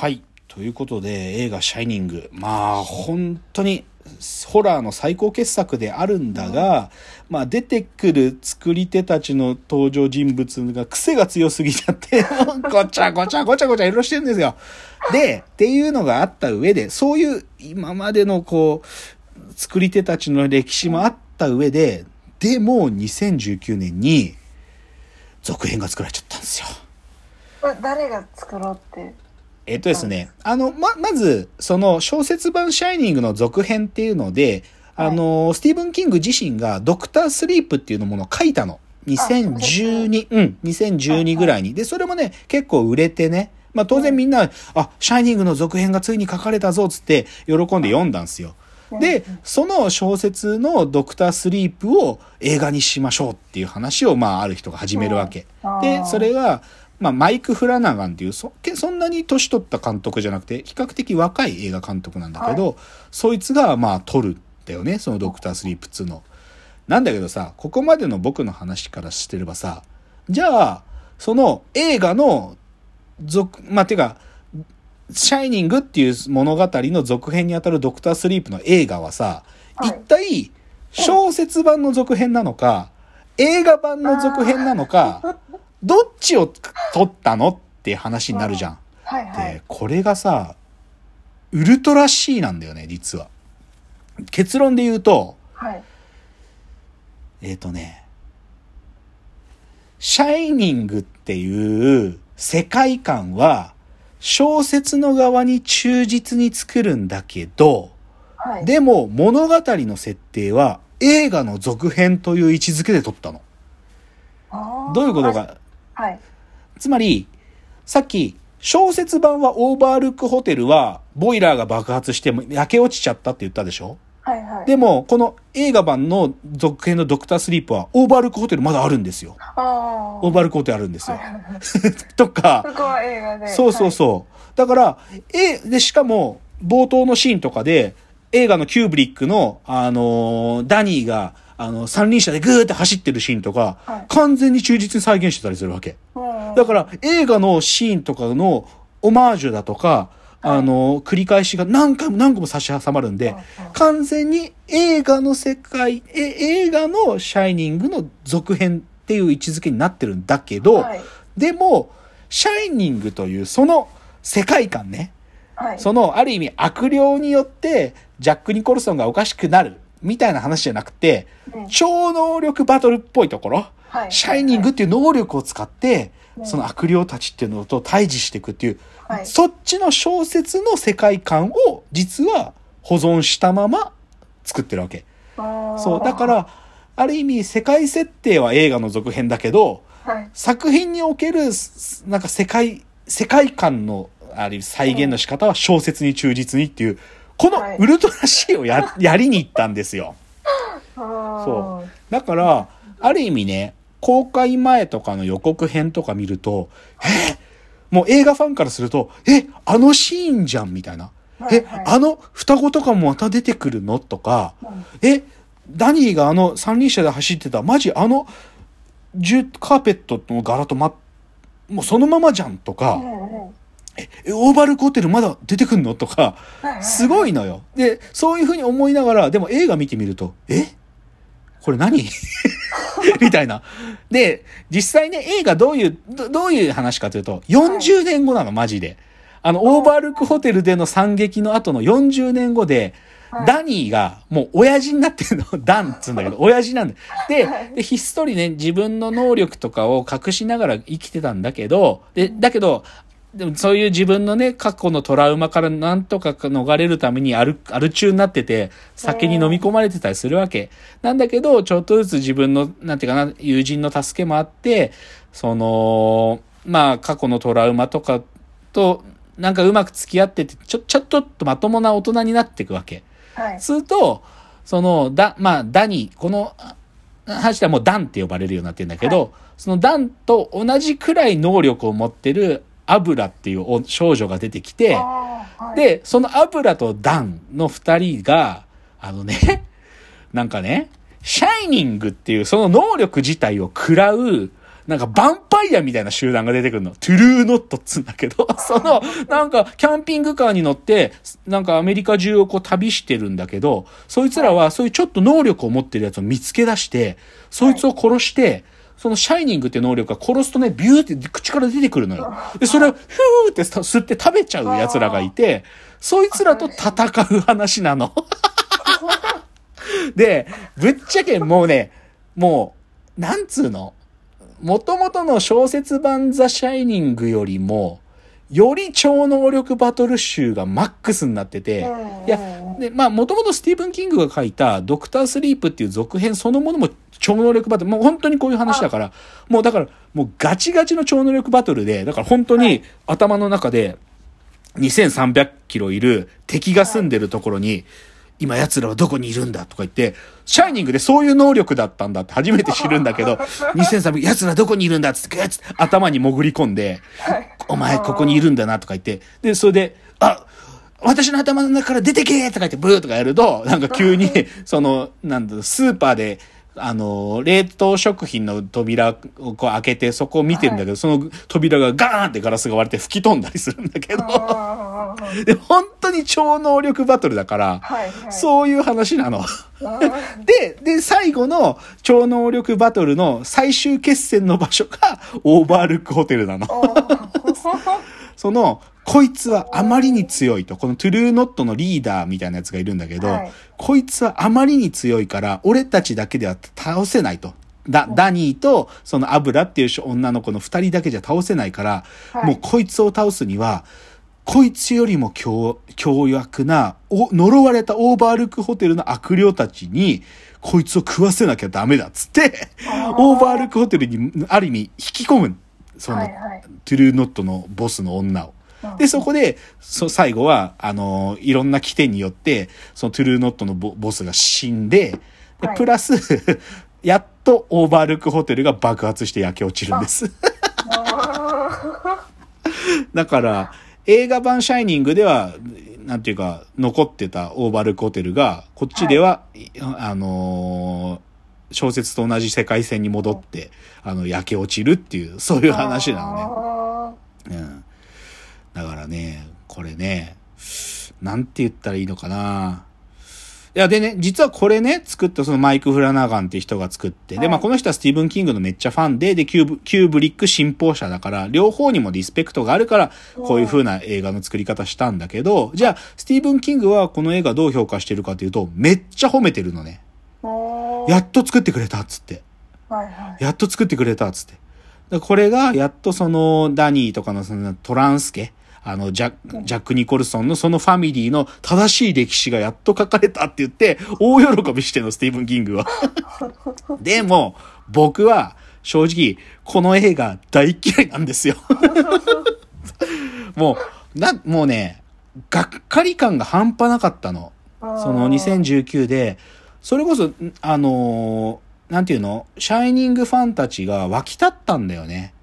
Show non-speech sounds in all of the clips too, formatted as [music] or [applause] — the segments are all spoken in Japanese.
はい。ということで、映画シャイニング。まあ、本当に、ホラーの最高傑作であるんだが、まあ、出てくる作り手たちの登場人物が癖が強すぎちゃって、[laughs] ごちゃごちゃごちゃごちゃいろいろしてるんですよ。で、っていうのがあった上で、そういう今までのこう、作り手たちの歴史もあった上で、でも2019年に続編が作られちゃったんですよ。誰が作ろうってえっとですね、あの、ま、まず、その小説版シャイニングの続編っていうので、あの、スティーブン・キング自身がドクター・スリープっていうのものを書いたの。2012、うん、2012ぐらいに。で、それもね、結構売れてね、まあ当然みんな、あ、シャイニングの続編がついに書かれたぞ、つって喜んで読んだんですよ。で、その小説のドクタースリープを映画にしましょうっていう話を、まあある人が始めるわけ。で、それが、まあ、マイク・フラナガンっていうそ、そんなに年取った監督じゃなくて、比較的若い映画監督なんだけど、はい、そいつが、まあ、撮るんだよね、そのドクター・スリープ2の。なんだけどさ、ここまでの僕の話からしてればさ、じゃあ、その映画の続、まあ、てか、シャイニングっていう物語の続編にあたるドクター・スリープの映画はさ、はい、一体、小説版の続編なのか、映画版の続編なのか、[laughs] どっちを取ったのって話になるじゃん。はいはい、で、これがさ、ウルトラ C なんだよね、実は。結論で言うと、はい、えっ、ー、とね、シャイニングっていう世界観は小説の側に忠実に作るんだけど、はい、でも物語の設定は映画の続編という位置づけで撮ったの。どういうことか。はい。つまり、さっき、小説版はオーバールックホテルは、ボイラーが爆発しても焼け落ちちゃったって言ったでしょ？はいはい。でも、この映画版の続編のドクタースリープは、オーバールックホテルまだあるんですよ。あオーバールックホテルあるんですよ。はいはいはい [laughs] とか、そこは映画で。そうそうそう。だから、え、で、しかも、冒頭のシーンとかで、映画のキューブリックの、あのーダニーが、あの、三輪車でグーって走ってるシーンとか、はい完全に忠実に再現してたりするわけ。はい。だから、映画のシーンとかのオマージュだとか、あの、繰り返しが何回も何個も差し挟まるんで、完全に映画の世界、え、映画のシャイニングの続編っていう位置づけになってるんだけど、はいでも、シャイニングというその世界観ね、はい。そのある意味悪霊によってジャック・ニコルソンがおかしくなるみたいな話じゃなくて、うん超能力バトルっぽいところ、はいシャイニングっていう能力を使って、うんその悪霊たちっていうのと対峙していくっていう、はいそっちの小説の世界観を実は保存したまま作ってるわけ。そう。だか、ら、ある意味世界設定は映画の続編だけど、はい。作品における、すなんか世界、世界観の、ある意味再現の仕方は小説に忠実にっていう、このはい。ウルトラ C をや、[laughs] やりに行ったんですよ。そそう。だから、ある意味ね、公開前とかの予告編とか見ると、え？もう映画ファンからすると、え、あのシーンじゃんみたいな。えはいはい、あの双子とかもまた出てくるの？とか、え、ダニーがあの三輪車で走ってた、マジあの、ジュカーペットの柄とま、もうそのままじゃんとか、うんうんえ、オーバールックホテルまだ出てくんの？とか、すごいのよ。で、そういうふうに思いながら、でも映画見てみると、え？これ何？[laughs] みたいな。で、実際ね、映画どういう、どどういう話かというと、40年後なの、マジで。あの、オーバールックホテルでの惨劇の後の40年後で、はいダニーがもう親父になってるの。[laughs] ダンっつうんだけど、親父なんだよ。ではい、でひっそりね、自分の能力とかを隠しながら生きてたんだけど、で、だけど、でもそういう自分のね、過去のトラウマからなんとか逃れるためにアル、アル中になってて、酒に飲み込まれてたりするわけ。なんだけど、ちょっとずつ自分の、なんていうかな、友人の助けもあって、その、まあ、過去のトラウマとかと、なんかうまく付き合ってて、ちょ、ちょっとまともな大人になっていくわけ。はい。すると、その、だ、まあ、ダニー、このあ話ではもうダンって呼ばれるようになってるんだけど、はいそのダンと同じくらい能力を持ってるアブラっていうお少女が出てきて、で、そのアブラとダンの二人が、あのね、[laughs] なんかね、シャイニングっていうその能力自体を食らう、なんか、ヴァンパイアみたいな集団が出てくるの。トゥルーノットっつうんだけど、[laughs] その、なんか、キャンピングカーに乗って、なんかアメリカ中をこう旅してるんだけど、そいつらはそういうちょっと能力を持ってるやつを見つけ出して、そいつを殺して、そのシャイニングって能力が殺すとね、ビューって口から出てくるのよ。で、それをフューって吸って食べちゃう奴らがいて、そいつらと戦う話なの。で、ぶっちゃけもうね、もう、なんつうの？元々の小説版ザ・シャイニングよりも、より超能力バトル集がマックスになってて、いや、で、まあ、もともとスティーブン・キングが書いたドクター・スリープっていう続編そのものも超能力バトル、もう本当にこういう話だから、もうだから、もうガチガチの超能力バトルで、だから本当に頭の中で2300キロいる敵が住んでるところに、今奴らはどこにいるんだとか言って、シャイニングでそういう能力だったんだって初めて知るんだけど、[laughs] 2300、奴らどこにいるんだっつって、頭に潜り込んで、お前ここにいるんだなとか言って、で、それで、あ、私の頭の中から出てけとか言ってブーとかやると、なんか急に、[laughs] その、なんだろう、スーパーで、あの、冷凍食品の扉をこう開けてそこを見てるんだけど、その扉がガーンってガラスが割れて吹き飛んだりするんだけど、で、本当に超能力バトルだから、はいはい。そういう話なの。うんで、で、最後の超能力バトルの最終決戦の場所がオーバールックホテルなの。その、こいつはあまりに強いと、このトゥルーノットのリーダーみたいなやつがいるんだけど、はい。こいつはあまりに強いから、俺たちだけでは倒せないと。ダ、ダニーと、そのアブラっていう女の子の二人だけじゃ倒せないから、はい。もうこいつを倒すには、こいつよりも強、強悪な、お、呪われたオーバールックホテルの悪霊たちに、こいつを食わせなきゃダメだっつって、オーバールックホテルに、ある意味、引き込む。その、はいはい。トゥルーノットのボスの女を。で、そこで、そ、最後は、あの、いろんな起点によって、そのトゥルーノットのボボスが死んで、ではい。プラス、[laughs] やっとオーバールックホテルが爆発して焼け落ちるんです。[laughs] だから、映画版シャイニングでは、なんていうか、残ってたオーバールックホテルが、こっちでは、あのー小説と同じ世界線に戻って、あの、焼け落ちるっていう、そういう話なのね。うん。だからね、これね、なんて言ったらいいのかな。いや、でね、実はこれね、作ったそのマイク・フラナガンっていう人が作って、で、はいまあこの人はスティーブン・キングのめっちゃファンで、で、キューブ、キューブリック信奉者だから、両方にもリスペクトがあるから、こういう風な映画の作り方したんだけど、じゃあ、スティーブン・キングはこの映画どう評価してるかというと、めっちゃ褒めてるのね。やっと作ってくれたっつって。はいはい。やっと作ってくれたっつって。でこれが、やっとその、ダニーとかのそのトランスケ、あの、ジャジャック・ニコルソンのそのファミリーの正しい歴史がやっと書かれたって言って、大喜びしてんの、スティーブン・キングは。[laughs] でも、僕は、正直、この映画大嫌いなんですよ。もう、な、もうね、がっかり感が半端なかったの。その2019で、それこそ、んあのーなんていうの？シャイニングファンたちが湧き立ったんだよね。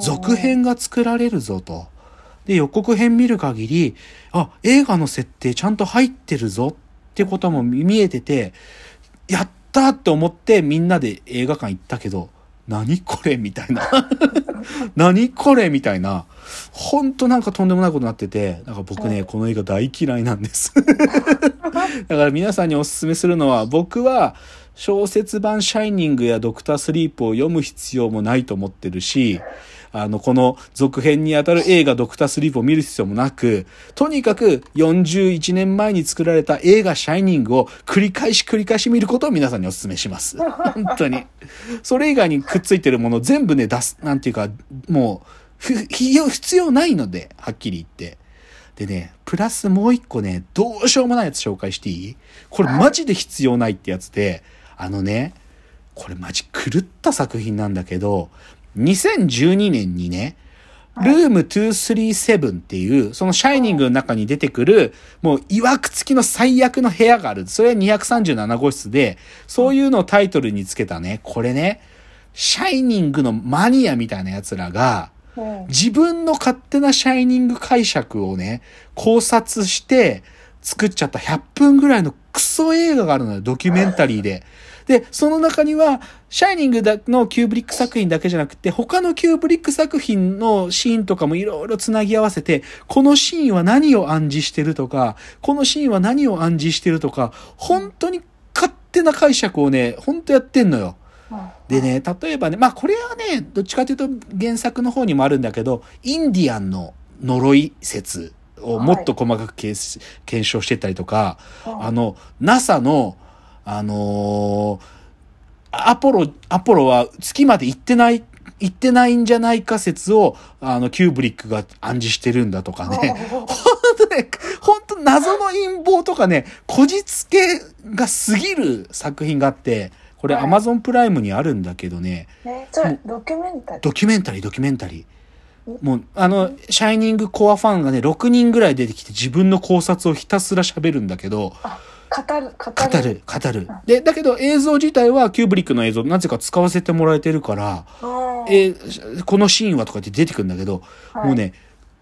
続編が作られるぞと。で、予告編見る限り、あ、映画の設定ちゃんと入ってるぞってことも見えてて、やったって思ってみんなで映画館行ったけど、何これみたいな。[laughs] 何これみたいな。ほんとなんかとんでもないことになってて、なんか僕ね、この映画大嫌いなんです。[laughs] だから皆さんにお勧めするのは、僕は小説版シャイニングやドクタースリープを読む必要もないと思ってるし、あの、この続編にあたる映画ドクタースリープを見る必要もなく、とにかく41年前に作られた映画シャイニングを繰り返し繰り返し見ることを皆さんにお勧めします。[laughs] 本当に。それ以外にくっついてるもの全部ね、出す、なんていうか、もう、ふ必要、必要ないので、はっきり言って。でね、プラスもう一個ね、どうしようもないやつ紹介していい？これマジで必要ないってやつで、あのね、これマジ狂った作品なんだけど、2012年にね、ルーム237っていう、そのシャイニングの中に出てくる、もう、曰く付きの最悪の部屋がある。それは237号室で、そういうのをタイトルにつけたね、これね、シャイニングのマニアみたいな奴らが、うん自分の勝手なシャイニング解釈をね、考察して作っちゃった100分ぐらいのクソ映画があるのよ、ドキュメンタリーで。で、その中には、シャイニングだのキューブリック作品だけじゃなくて、他のキューブリック作品のシーンとかもいろいろ繋ぎ合わせて、このシーンは何を暗示してるとか、このシーンは何を暗示してるとか、本当に勝手な解釈をね、本当やってんのよ。うんでね、例えばね、まあこれはね、どっちかというと原作の方にもあるんだけど、インディアンの呪い説をもっと細かく検証してったりとか、うんあの、NASA の、あのーアポロ、アポロは月まで行ってない、行ってないんじゃないか説を、あの、キューブリックが暗示してるんだとかね。本当ね、本当謎の陰謀とかね、こじつけが過ぎる作品があって、これはい Amazon プライムにあるんだけどね、ね、それドキュメンタリー？ドキュメンタリー、ドキュメンタリー。もう、あの、シャイニングコアファンがね、6人ぐらい出てきて自分の考察をひたすら喋るんだけど、語る、語語る、語る。で、だけど映像自体はキューブリックの映像なぜか使わせてもらえてるから、うんえーこのシーンはとかって出てくるんだけど、はいもうね、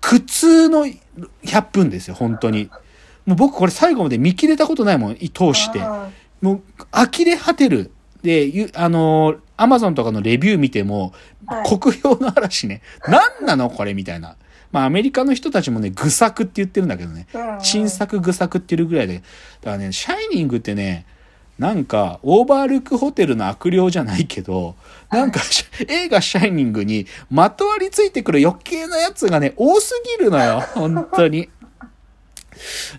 苦痛の100分ですよ、本当に。もう僕これ最後まで見切れたことないもん、通して。うんもう、呆れ果てる。で、ゆあのー、アマゾンとかのレビュー見ても、はい国評の嵐ね、何なのこれみたいな。まあアメリカの人たちもね、愚作って言ってるんだけどね。うん新作愚作って言うぐらいで。だからね、シャイニングってね、なんか、オーバールックホテルの悪霊じゃないけど、なんか、映画シャイニングにまとわりついてくる余計なやつがね、多すぎるのよ。本当に。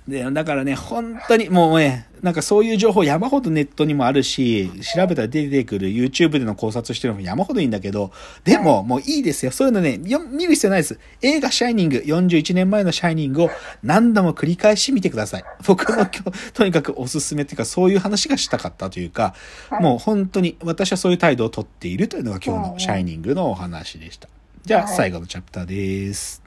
で、だからね、本当にもうね、なんかそういう情報山ほどネットにもあるし、調べたら出てくる YouTube での考察してるのも山ほどいいんだけど、でももういいですよ。そういうのね、よ見る必要ないです。映画シャイニング、41年前のシャイニングを何度も繰り返し見てください。僕の今日、とにかくおすすめっていうか、そういう話がしたかったというか、はいもう本当に私はそういう態度をとっているというのが今日のシャイニングのお話でした。じゃあはい最後のチャプターです。